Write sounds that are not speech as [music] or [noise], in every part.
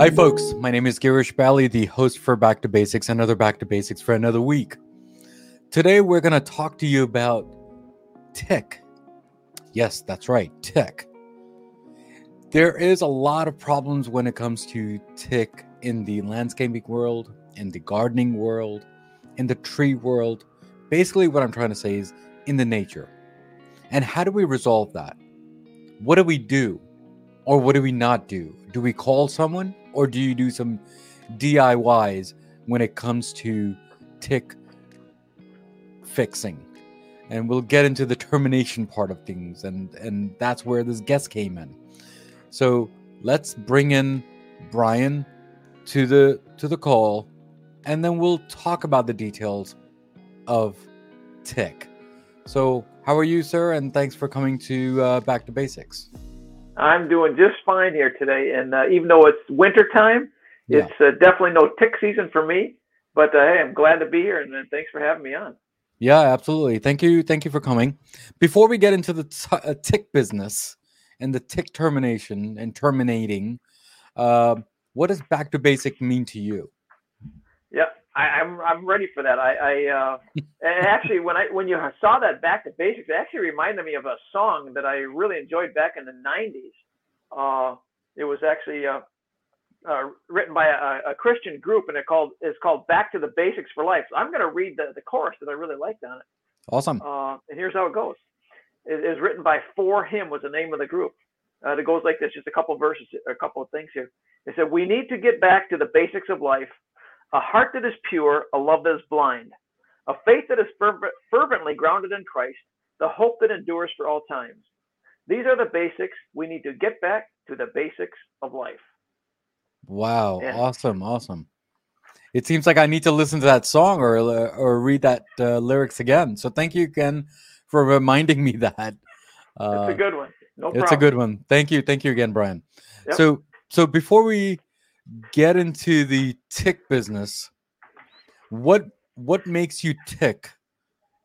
Hi, folks. My name is Girish Bally, the host for Back to Basics, another Back to Basics for another week. Today, we're going to talk to you about tick. Yes, that's right, tick. There is a lot of problems when it comes to tick in the landscaping world, in the gardening world, in the tree world. Basically, what I'm trying to say is in the nature. And how do we resolve that? What do we do? Or what do we not do? Do we call someone? Or do you do some DIYs when it comes to tick fixing? And we'll get into the [laughs] termination part of things, and and that's where this guest came in. So let's bring in Brian to the to the call, and then we'll talk about the details of tick. So, how are you, sir? And thanks for coming to uh, Back to Basics. I'm doing just fine here today, and uh, even though it's winter time, yeah. it's uh, definitely no tick season for me. But uh, hey, I'm glad to be here, and thanks for having me on. Yeah, absolutely. Thank you. Thank you for coming. Before we get into the t- uh, tick business and the tick termination and terminating, uh, what does back to basic mean to you? Yeah, I, am I'm, I'm ready for that. I, I uh, and actually when I when you saw that back to basics, it actually reminded me of a song that I really enjoyed back in the '90s. Uh, it was actually uh, uh, written by a, a, Christian group, and it called is called Back to the Basics for Life. So I'm going to read the, the chorus that I really liked on it. Awesome. Uh, and here's how it goes. It is written by 4Him was the name of the group. Uh, it goes like this, just a couple of verses, a couple of things here. It said, "We need to get back to the basics of life." A heart that is pure, a love that is blind, a faith that is fervently grounded in Christ, the hope that endures for all times. These are the basics. We need to get back to the basics of life. Wow, yeah. awesome, awesome. It seems like I need to listen to that song or or read that uh, lyrics again. So thank you again for reminding me [laughs] that. Uh, it's a good one. No it's problem. a good one. Thank you, thank you again, Brian. Yep. So so before we get into the tick business, what what makes you tick,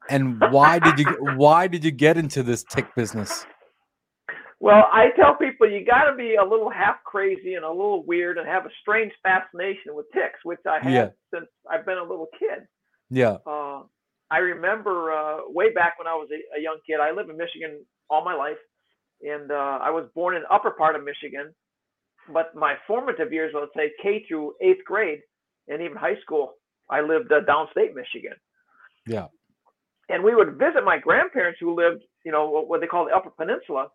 and why did you why did you get into this tick business? Well, I tell people you got to be a little half crazy and a little weird and have a strange fascination with ticks, which I have yeah. since I've been a little kid. Yeah. Uh, I remember uh, way back when I was a, a, young kid. I lived in Michigan all my life, and uh, I was born in the upper part of Michigan, but my formative years, let's say K through eighth grade, and even high school, I lived uh, downstate Michigan. Yeah. And we would visit my grandparents who lived, you know, what they call the Upper Peninsula,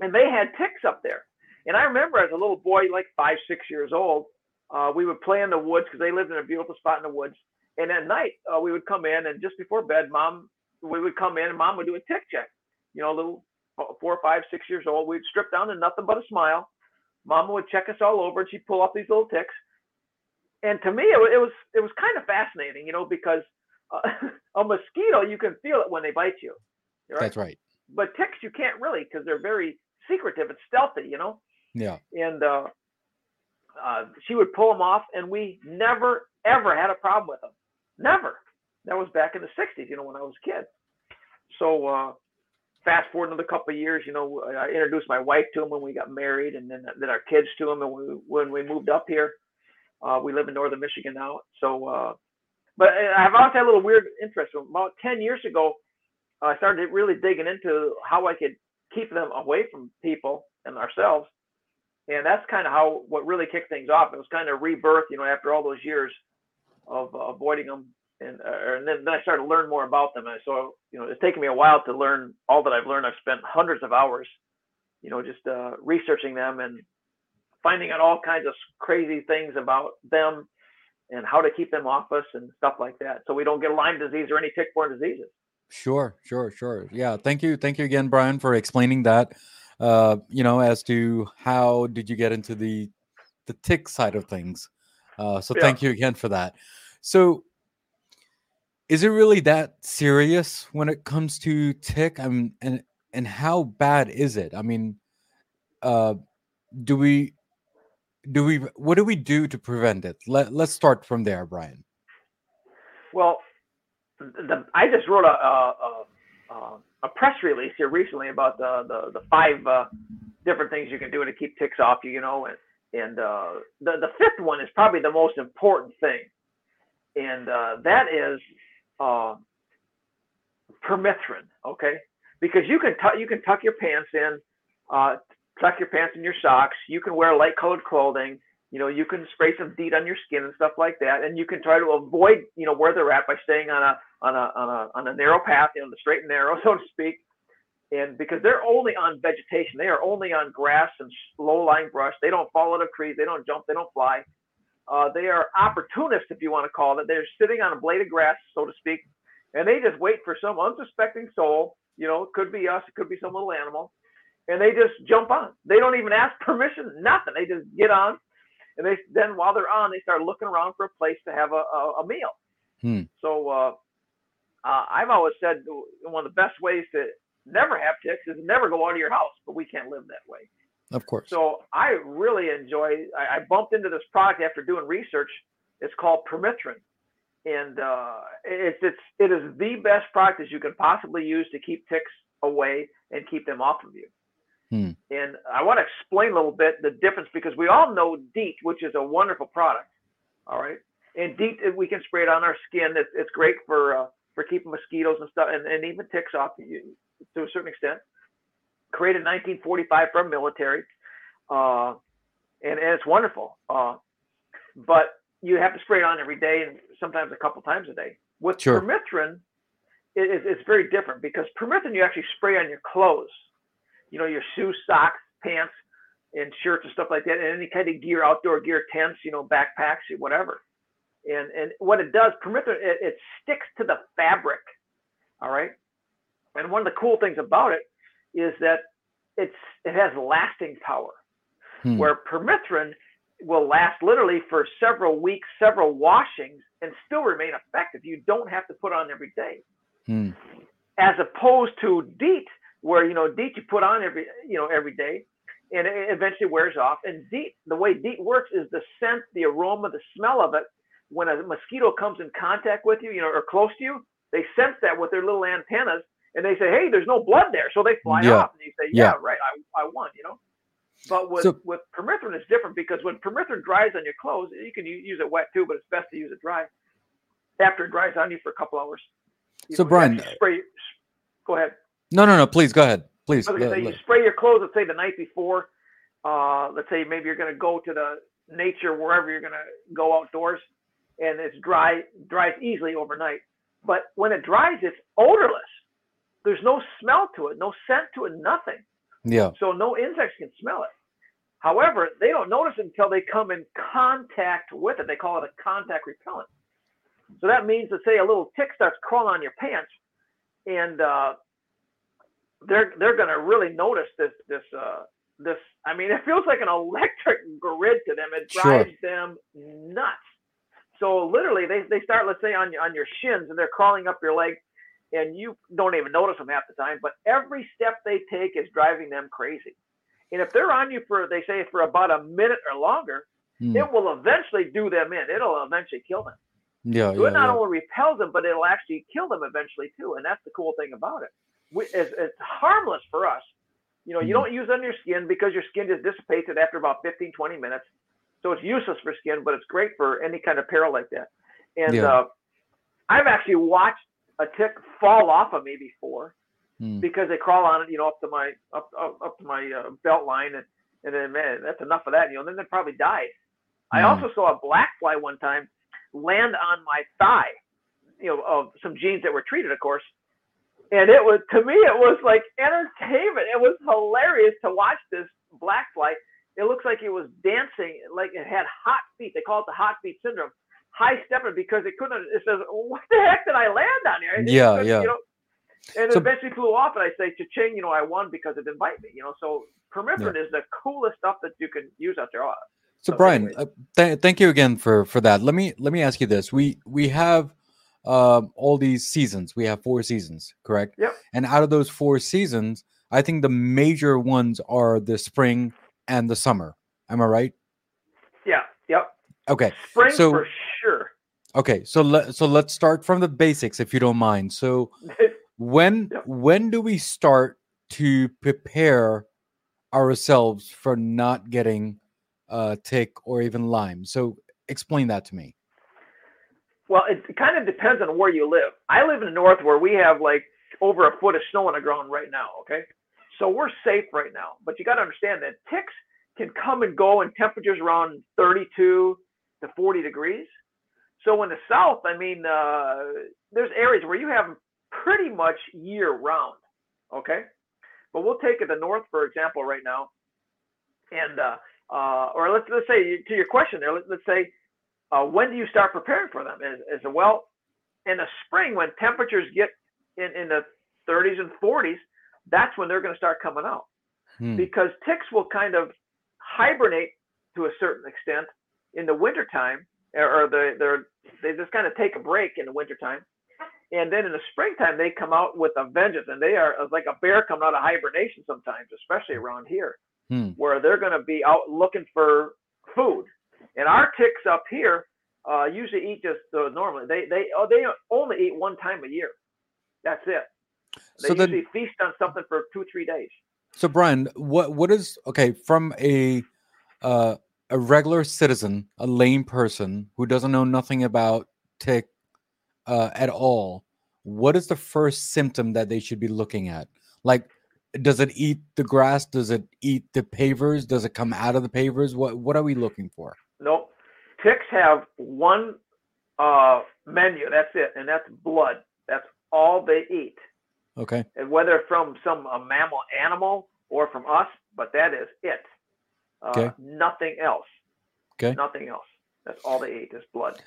and they had ticks up there. And I remember as a little boy, like five, six years old, uh, we would play in the woods because they lived in a beautiful spot in the woods. And at night, uh, we would come in, and just before bed, mom, we would come in, and mom would do a tick check. You know, little four, five, six years old, we'd strip down to nothing but a smile, Mama would check us all over, and she'd pull up these little ticks. And to me, it, it was it was kind of fascinating, you know, because uh, [laughs] a mosquito you can feel it when they bite you. Right? That's right. But ticks you can't really because they're very secretive and stealthy, you know. Yeah. And uh, uh, she would pull them off, and we never ever had a problem with them. Never. That was back in the '60s, you know, when I was a kid. So uh, fast forward another couple of years, you know, I introduced my wife to him when we got married, and then then our kids to him, and we, when we moved up here, uh, we live in northern Michigan now. So, uh, but I've always had a little weird interest. About ten years ago, I started really digging into how I could keep them away from people and ourselves, and that's kind of how what really kicked things off. It was kind of rebirth, you know, after all those years of uh, avoiding them and uh, and then, then I started to learn more about them. And so you know, it's taken me a while to learn all that I've learned. I've spent hundreds of hours, you know, just uh, researching them and finding out all kinds of crazy things about them and how to keep them off us and stuff like that, so we don't get Lyme disease or any tick-borne diseases. Sure, sure, sure. Yeah, thank you, thank you again, Brian, for explaining that. Uh, you know, as to how did you get into the the tick side of things. Uh, so yeah. thank you again for that. So is it really that serious when it comes to tick? I mean, and and how bad is it? I mean, uh, do we do we what do we do to prevent it? Let Let's start from there, Brian. Well, the, I just wrote a, a, a, a press release here recently about the the, the five uh, different things you can do to keep ticks off you. You know, and And uh, the the fifth one is probably the most important thing, and uh, that is uh, permethrin. Okay, because you can tuck you can tuck your pants in, uh, tuck your pants in your socks. You can wear light colored clothing. You know, you can spray some DEET on your skin and stuff like that, and you can try to avoid you know where they're at by staying on a on a on a on a narrow path, you know, the straight and narrow, [laughs] so to speak. And because they're only on vegetation, they are only on grass and low-lying brush. They don't fall out of trees. They don't jump. They don't fly. Uh, they are opportunists, if you want to call it. They're sitting on a blade of grass, so to speak, and they just wait for some unsuspecting soul. You know, it could be us, it could be some little animal, and they just jump on. They don't even ask permission, nothing. They just get on, and they then while they're on, they start looking around for a place to have a, a, a meal. Hmm. So uh, uh, I've always said one of the best ways to never have ticks is never go out of your house, but we can't live that way. Of course. So I really enjoy. I, I bumped into this product after doing research. It's called permethrin, and uh, it's it's it is the best product that you can possibly use to keep ticks away and keep them off of you. Hmm. And I want to explain a little bit the difference because we all know DEET, which is a wonderful product. All right, and DEET we can spray it on our skin. It's, it's great for uh, for keeping mosquitoes and stuff, and, and even ticks off you to a certain extent. Created in 1945 from military, uh, and, and it's wonderful. Uh, but you have to spray it on every day, and sometimes a couple times a day. With Sure. permethrin, it, it, it's very different because permethrin you actually spray on your clothes, you know, your shoes, socks, pants, and shirts and stuff like that, and any kind of gear, outdoor gear, tents, you know, backpacks, whatever. And and what it does, permethrin, it, it sticks to the fabric. All right. And one of the cool things about it is that it's it has lasting power, Hmm. where permethrin will last literally for several weeks, several washings, and still remain effective. You don't have to put on every day Hmm. as opposed to DEET, where you know DEET you put on every you know every day, and it eventually wears off. And DEET, the way DEET works is the scent, the aroma, the smell of it. When a mosquito comes in contact with you, you know, or close to you, they sense that with their little antennas, and they say, "Hey, there's no blood there," so they fly Yeah. off, and you say, "Yeah, Yeah. right, I, I won," you know. But with So- with permethrin, it's different because when permethrin dries on your clothes, you can use it wet too, but it's best to use it dry. After it dries on you for a couple hours. So, Brian, spray. Go ahead. No, no, no. Please go ahead. Please. I was gonna let- you spray your clothes. Let's say the night before. Uh, let's say maybe you're going to go to the nature wherever you're going to go outdoors, and it's dry, dries easily overnight. But when it dries, it's odorless. There's no smell to it, no scent to it, nothing. yeah. So no insects can smell it. However, they don't notice it until they come in contact with it. They call it a contact repellent. So that means that say a little tick starts crawling on your pants, and uh, they're they're going to really notice this this uh, this. I mean, [laughs] it feels like an electric grid to them. It Sure. drives them nuts. So literally, they, they start, let's say, on your on your shins, and they're crawling up your leg, and you don't even notice them half the time. But every step they take is driving them crazy. And if they're on you for, they say, for about a minute or longer, Hmm. it will eventually do them in. It'll eventually kill them. Yeah. So Yeah. it not yeah. only repels them, but it'll actually kill them eventually too. And that's the cool thing about it. We, it's, it's harmless for us. You know, you Mhm. don't use it on your skin because your skin just dissipates it after about 15, 20 minutes. So it's useless for skin, but it's great for any kind of peril like that. And Yeah. uh, I've actually watched a tick fall off of me before Hmm. because they crawl on it, you know, up to my up up, up to my uh, belt line, and and then man, that's enough of that, you know. Then they probably died. I Mhm. also saw a black fly one time land on my thigh, you know, of some jeans that were treated, of course. And it was to me, it was like entertainment. It was hilarious to watch this black fly. It looks like it was dancing, like it had hot feet. They call it the hot feet syndrome. High stepping because it couldn't. It says, "What the heck did I land on here?" It Yeah, yeah. You know, and it So- eventually flew off, and I say, "Cha-ching!" You know, I won because it didn't bite me. You know, so permethrin is the coolest stuff that you can use out there. So So Brian, uh, th- thank you again for for that. Let me let me ask you this: we we have um, all these seasons. We have four seasons, correct? Yep. And out of those four seasons, I think the major ones are the spring and the summer. Am I right? Yeah. Yep. Okay. Spring So- for sure. Okay. So let so let's start from the basics, if you don't mind. So [laughs] when Yep. when do we start to prepare ourselves for not getting uh, tick or even Lyme. So explain that to me. Well, it, it kind of depends on where you live. I live in the north where we have like over a foot of snow on the ground right now. Okay, so we're safe right now. But you got to understand that ticks can come and go in temperatures around 32 to 40 degrees. So in the south, I mean, uh, there's areas where you have them pretty much year round. Okay, but we'll take it the north, for example, right now, and uh, uh, or let's let's say to your question there, let, us say uh, when do you start preparing for them? Is, is well in the spring when temperatures get in, in the 30s and 40s, that's when they're going to start coming out hmm. because ticks will kind of hibernate to a certain extent in the wintertime or, or the, they're, they just kind of take a break in the wintertime. And then in the springtime, they come out with a vengeance and they are like a bear coming out of hibernation sometimes, especially around here, hmm. where they're going to be out looking for food. And our ticks up here uh, usually eat just uh, normally. They they oh, they only eat one time a year. That's it. They so usually then, feast on something for two three days. So Brian, what what is okay from a uh, a regular citizen, a lame person who doesn't know nothing about tick uh, at all? What is the first symptom that they should be looking at? Like, does it eat the grass? Does it eat the pavers? Does it come out of the pavers? What what are we looking for? Nope. Ticks have one uh, menu. That's it, and that's blood. That's all they eat. Okay. And whether from some a mammal animal or from us, but that is it. Uh, okay. Nothing else. Okay. Nothing else. That's all they eat is blood.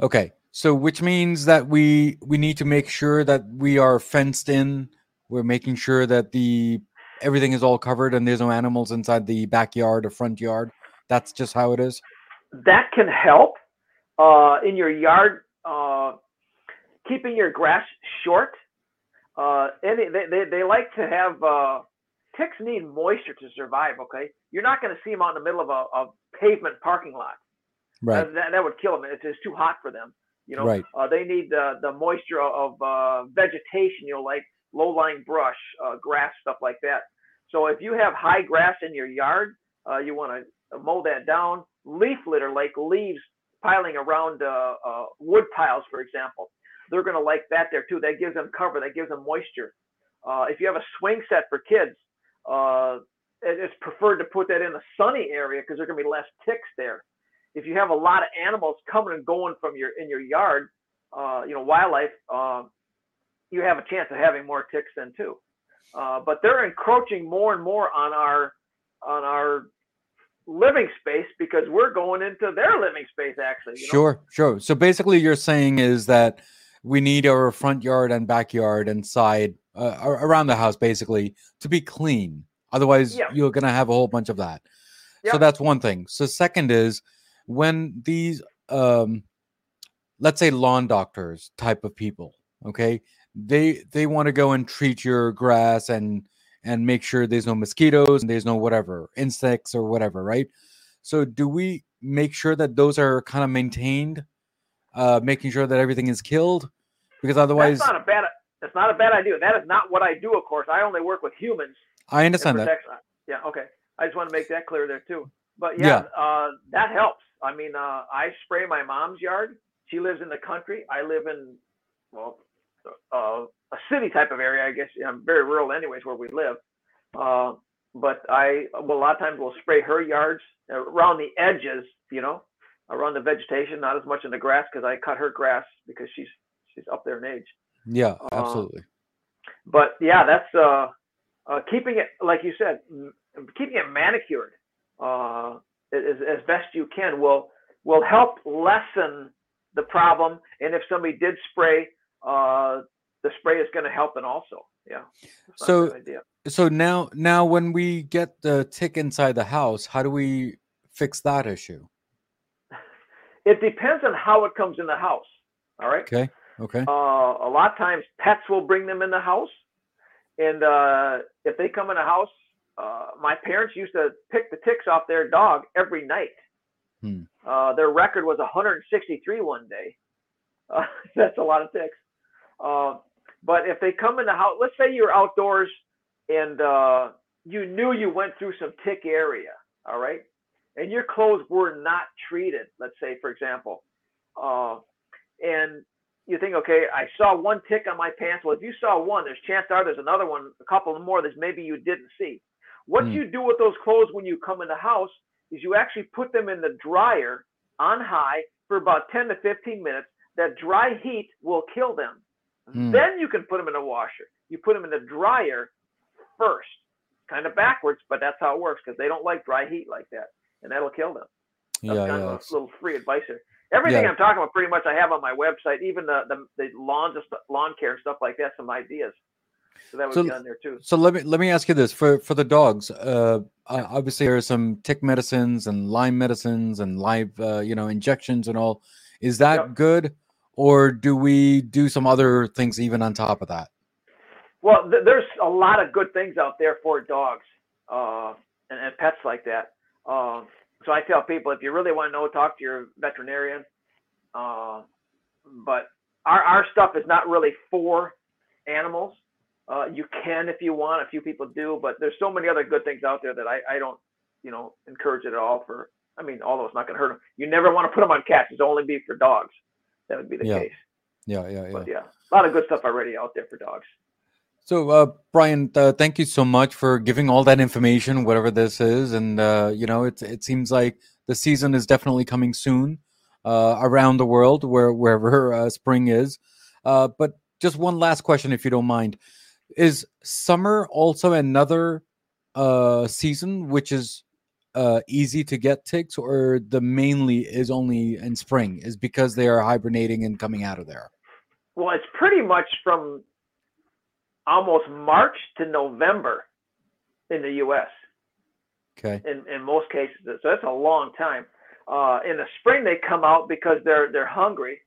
Okay. So which means that we we need to make sure that we are fenced in. We're making sure that the everything is all covered and there's no animals inside the backyard or front yard. That's just how it is. That can help uh, in your yard. Uh, keeping your grass short. Uh, any they, they, they like to have uh, ticks need moisture to survive. Okay, you're not going to see them out in the middle of a, a pavement parking lot. Right. That, that, would kill them. It's, it's too hot for them. You know, right. uh, they need the the moisture of uh, vegetation. You know, like low lying brush, uh, grass, stuff like that. So if you have high grass in your yard, uh, you want to mow that down. Leaf litter, like leaves piling around uh, uh, wood piles, for example they're going to like that there too. That gives them cover, that gives them moisture. Uh, if you have a swing set for kids, uh, it's preferred to put that in a sunny area because there are going to be less ticks there. If you have a lot of animals coming and going from your in your yard, uh, you know wildlife, uh, you have a chance of having more ticks then too. Uh, but they're encroaching more and more on our on our living space because we're going into their living space actually. You know? Sure, sure. So basically, you're saying is that we need our front yard and backyard and side uh, around the house basically to be clean. Otherwise, yeah. you're gonna have a whole bunch of that. Yeah. So that's one thing. So second is when these um let's say lawn doctors type of people, okay, they they want to go and treat your grass and and make sure there's no mosquitoes and there's no whatever insects or whatever, right? So do we make sure that those are kind of maintained uh, making sure that everything is killed, because otherwise, that's not a bad. That's not a bad idea. That is not what I do. Of course, I only work with humans. I understand that. Yeah. Okay. I just want to make that clear there too. But yeah, yeah. Uh, that helps. I mean, uh, I spray my mom's yard. She lives in the country. I live in well, uh, a city type of area. I guess I'm very rural, anyways, where we live. Uh, but I, well, a lot of times we'll spray her yards around the edges, you know, around the vegetation, not as much in the grass because I cut her grass because she's she's up there in age. Yeah, uh, absolutely. but yeah, that's uh, uh, keeping it like you said, keeping it manicured uh, as, as best you can will will help lessen the problem. And if somebody did spray, uh, the spray is going to help. And also, yeah. So so now now when we get the tick inside the house, how do we fix that issue? It depends on how it comes in the house. All right. Okay. Okay. Uh, a lot of times pets will bring them in the house, and uh, if they come in the house, uh, my parents used to pick the ticks off their dog every night. Hmm. Uh, their record was 163 one day. Uh, [laughs] that's a lot of ticks. Uh, but if they come in the house, let's say you're outdoors and you knew you went through some tick area, all right, and your clothes were not treated, let's say, for example, uh, and you think, okay, I saw one tick on my pants. Well, if you saw one, there's chance are there's another one, a couple more that maybe you didn't see. What mm. you do with those clothes when you come in the house is you actually put them in the dryer on high for about 10 to 15 minutes. That dry heat will kill them. Mm. Then you can put them in a washer. You put them in the dryer first, kind of backwards, but that's how it works because they don't like dry heat like that, and that'll kill them. That's yeah, kind yeah. Of a little free advice here. Everything Yeah. I'm talking about, pretty much, I have on my website. Even the the, the lawn just lawn care stuff like that. Some ideas. So that would So- be on there too. So let me let me ask you this for for the dogs. Uh, uh, obviously there are some tick medicines and Lyme medicines and live uh, you know injections and all. Is that Yep. good, or do we do some other things even on top of that? Well, th- there's a lot of good things out there for dogs uh, and, and pets like that. Um, so I tell people if you really want to know, talk to your veterinarian. Uh, but our our stuff is not really for animals. Uh, you can if you want. A few people do, but there's so many other good things out there that I, I don't, you know, encourage it at all for. I mean, although it's not going to hurt them, you never want to put them on cats. It's only be for dogs. That would be the Yeah. case. Yeah, yeah, yeah. But yeah, a lot of good stuff already out there for dogs. So, uh, Brian, uh, thank you so much for giving all that information, whatever this is. And uh, you know, it it seems like the season is definitely coming soon uh, around the world, where wherever [laughs] uh, spring is. Uh, but just one last question, if you don't mind: Is summer also another season which is easy to get ticks, or the mainly is only in spring? Is because they are hibernating and coming out of there? Well, it's pretty much from almost March to November in the U.S. Okay. in, in most cases. So that's a long time. Uh, in the spring, they come out because they're they're hungry,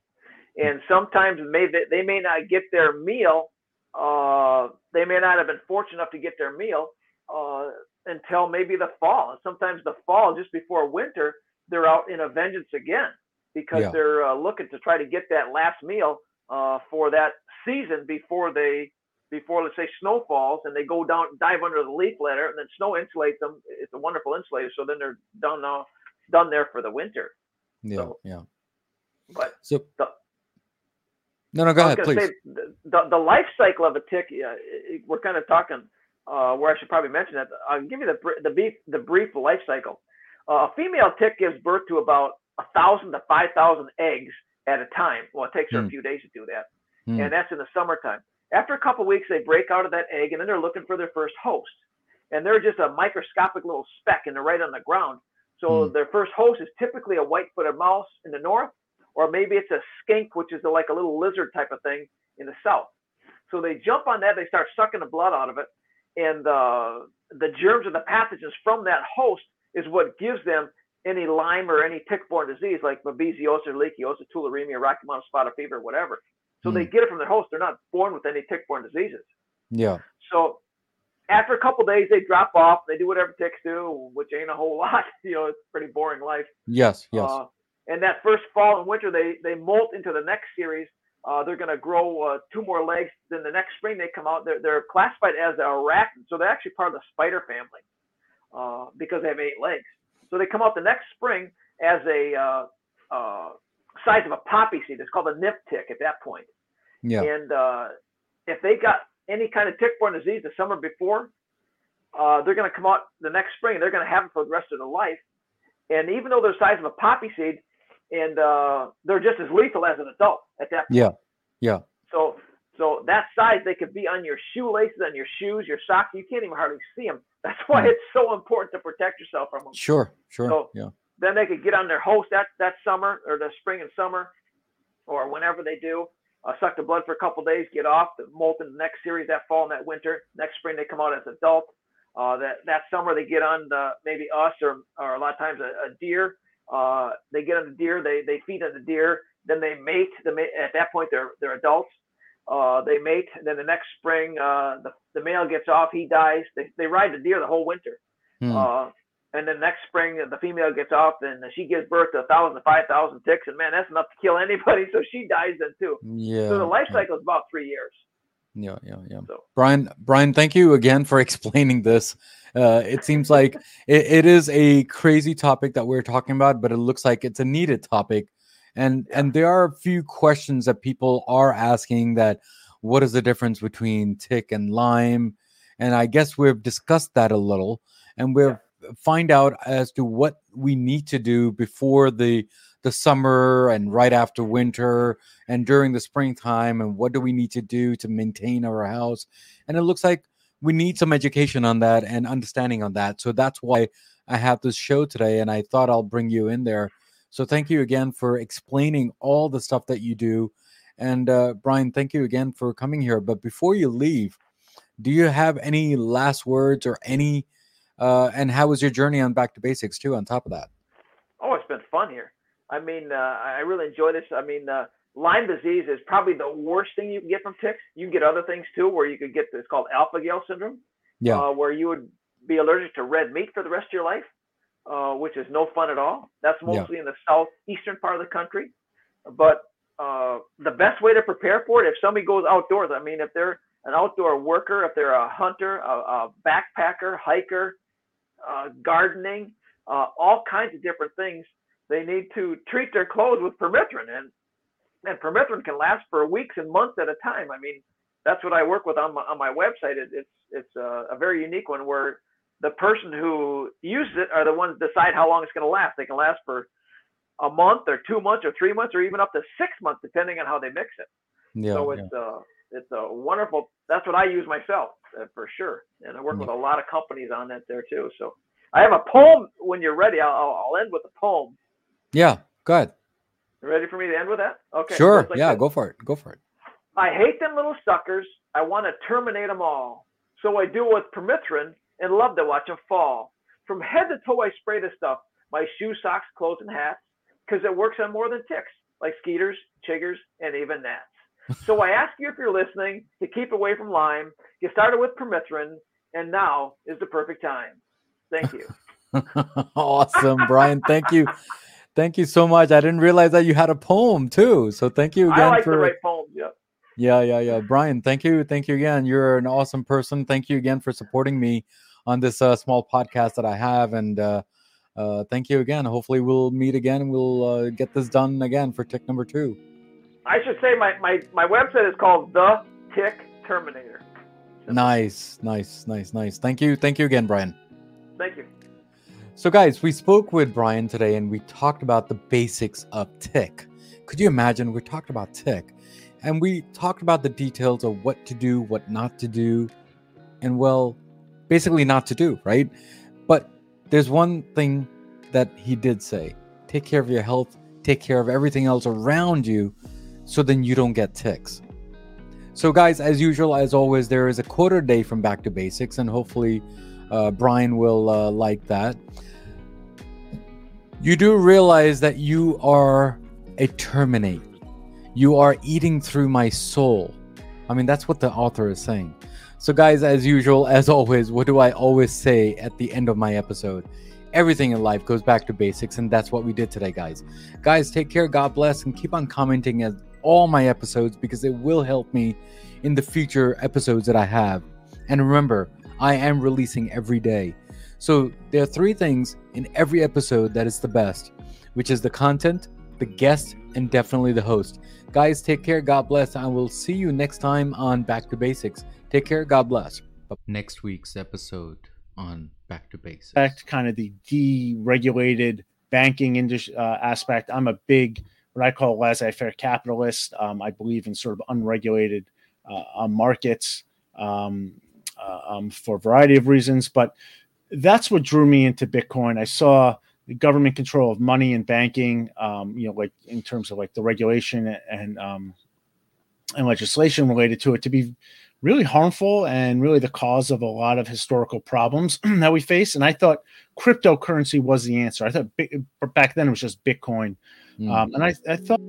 and sometimes may they, they may not get their meal. Uh, they may not have been fortunate enough to get their meal uh, until maybe the fall. And sometimes the fall, just before winter, they're out in a vengeance again because Yeah. they're uh, looking to try to get that last meal uh, for that season before they before let's say snow falls and they go down dive under the leaf litter and then snow insulates them it's a wonderful insulator so then they're done now done there for the winter Yeah. So- yeah. but So The- no, no, go ahead, please. say the, the, the life cycle of a tick yeah, it- we're kind of talking uh, where I should probably mention that I'll give you the the brief the brief life cycle uh, a female tick gives birth to about a thousand to five thousand eggs at a time well it takes her Hmm. a few days to do that Hmm. and that's in the summertime. After a couple weeks, they break out of that egg, and then they're looking for their first host. And they're just a microscopic little speck, and they're right on the ground. So Hmm. their first host is typically a white-footed mouse in the north, or maybe it's a skink, which is like a little lizard type of thing in the south. So they jump on that, they start sucking the blood out of it, and uh, the germs or the pathogens from that host is what gives them any Lyme or any tick-borne disease like babesiosis, leishmaniasis, tularemia, Rocky Mountain spotted fever, whatever. So they get it from their host. They're not born with any tick-borne diseases. Yeah. So after a couple days, they drop off. They do whatever ticks do, which ain't a whole [laughs] lot. You know, it's a pretty boring life. Yes. Yes. Uh, and that first fall and winter, they they molt into the next series. Uh, they're going to grow uh, two more legs. Then the next spring, they come out. They're, they're classified as a arachnid, so they're actually part of the spider family uh, because they have eight legs. So they come out the next spring as a uh, uh, size of a poppy seed. It's called a nymph tick at that point. yeah. And uh, if they got any kind of tick-borne disease the summer before, uh, they're going to come out the next spring. They're going to have it for the rest of their life. And even though they're the size of a poppy seed, and uh, they're just as lethal as an adult at that point. Yeah. Yeah. So, so that size, they could be on your shoelaces, on your shoes, your socks. You can't even hardly see them. That's why it's so important to protect yourself from them Sure. Sure. So- yeah. Then they could get on their host that that summer or the spring and summer or whenever they do uh, suck the blood for a couple days get off the molt in the next series that fall and that winter. Next spring they come out as adults uh, that that summer they get on the, maybe us or, or a lot of times a, a deer. Uh, they get on the deer they they feed on the deer then they mate the at that point they're they're adults. Uh, they mate and then the next spring uh, the, the male gets off he dies. They, they ride the deer the whole winter. Hmm. And then next spring, the female gets off, and she gives birth to a thousand to five thousand ticks, and man, that's enough to kill anybody. [laughs] So she dies then too. yeah. so the life cycle is about three years. Yeah, yeah, yeah. So. Brian, Brian, thank you again for [laughs] explaining this. Uh, it seems like [laughs] it, it is a crazy topic that we're talking about, but it looks like it's a needed topic. And yeah. and there are a few questions that people are asking that what is the difference between tick and Lyme? And I guess we've discussed that a little and we'll yeah. Find out as to what we need to do before the the summer and right after winter and during the springtime and what do we need to do to maintain our house. And it looks like we need some education on that and understanding on that. So that's why i have this show today and i thought i'll bring you in there. So thank you again for explaining all the stuff that you do. And uh, brian thank you again for coming here. But before you leave do you have any last words or any uh, and how was your journey on back to basics too on top of that oh it's been fun here I mean, uh, I really enjoy this. I mean, uh, Lyme disease is probably the worst thing you can get from ticks. You can get other things too, where you could get this called alpha gal syndrome, yeah, uh, where you would be allergic to red meat for the rest of your life, uh, which is no fun at all. That's mostly yeah. in the southeastern part of the country. But uh, the best way to prepare for it, if somebody goes outdoors, I mean, if they're an outdoor worker, if they're a hunter, a, a backpacker, hiker, uh, gardening, uh, all kinds of different things they need to treat their clothes with permethrin, and and permethrin can last for weeks and months at a time. I mean, that's what I work with on my on my website. It, it's it's a, a very unique one where the person who uses it are the ones decide how long it's going to last. They can last for a month or two months or three months or even up to six months, depending on how they mix it. Yeah, so it's yeah. uh, it's a wonderful. That's what I use myself uh, for sure, and I work with a lot of companies on that there too. So I have a poem. When you're ready, I'll, I'll end with a poem yeah, go ahead. Ready for me to end with that? Okay. Sure. Like yeah, go for it. Go for it. I hate them little suckers. I want to terminate them all. So I do it with permethrin and love to watch them fall. From head to toe, I spray the stuff. My shoes, socks, clothes, and hats, because it works on more than ticks, like skeeters, chiggers, and even gnats. So I ask you if you're listening to keep away from Lyme. Get started with permethrin, and now is the perfect time. Thank you. [laughs] awesome, Brian. Thank you. Thank you so much. I didn't realize that you had a poem too. So thank you again I like for to write poems. Yeah. Yeah, yeah, yeah. Brian, thank you. Thank you again. You're an awesome person. Thank you again for supporting me on this uh, small podcast that I have. And uh, uh, thank you again. Hopefully, we'll meet again. We'll uh, get this done again for tick number two. I should say my, my, my website is called The Tick Terminator. Nice, nice, nice, nice. Thank you. Thank you again, Brian. Thank you. So, guys, we spoke with Brian today and we talked about the basics of tick. Could you imagine? We talked about tick and we talked about the details of what to do, what not to do, and well, basically not to do, right? But there's one thing that he did say take care of your health, take care of everything else around you so then you don't get ticks. So, guys, as usual, as always, there is a quarter day from Back to Basics, and hopefully, uh, Brian will uh, like that you do realize that you are a terminate. You are eating through my soul. I mean, that's what the author is saying. So, guys, as usual, as always, what do I always say at the end of my episode? Everything in life goes back to basics, and that's what we did today, guys. Guys, take care, God bless, and keep on commenting all my episodes because it will help me in the future episodes that I have. And remember, I am releasing every day. So there are three things in every episode that is the best, which is the content, the guest, and definitely the host. Guys, take care. God bless. I will see you next time on Back to Basics. Take care. God bless. Next week's episode on Back to Basics. Back to kind of the deregulated banking industry uh, aspect. I'm a big, what I call laissez-faire capitalist. Um, I believe in sort of unregulated uh, uh markets um, uh, um, for a variety of reasons, but that's what drew me into Bitcoin. I saw the government control of money and banking, um, you know, like in terms of like the regulation and um, and legislation related to it to be really harmful and really the cause of a lot of historical problems [clears throat] that we face. And I thought cryptocurrency was the answer. I thought back then it was just Bitcoin, Mm. Um, and I, I thought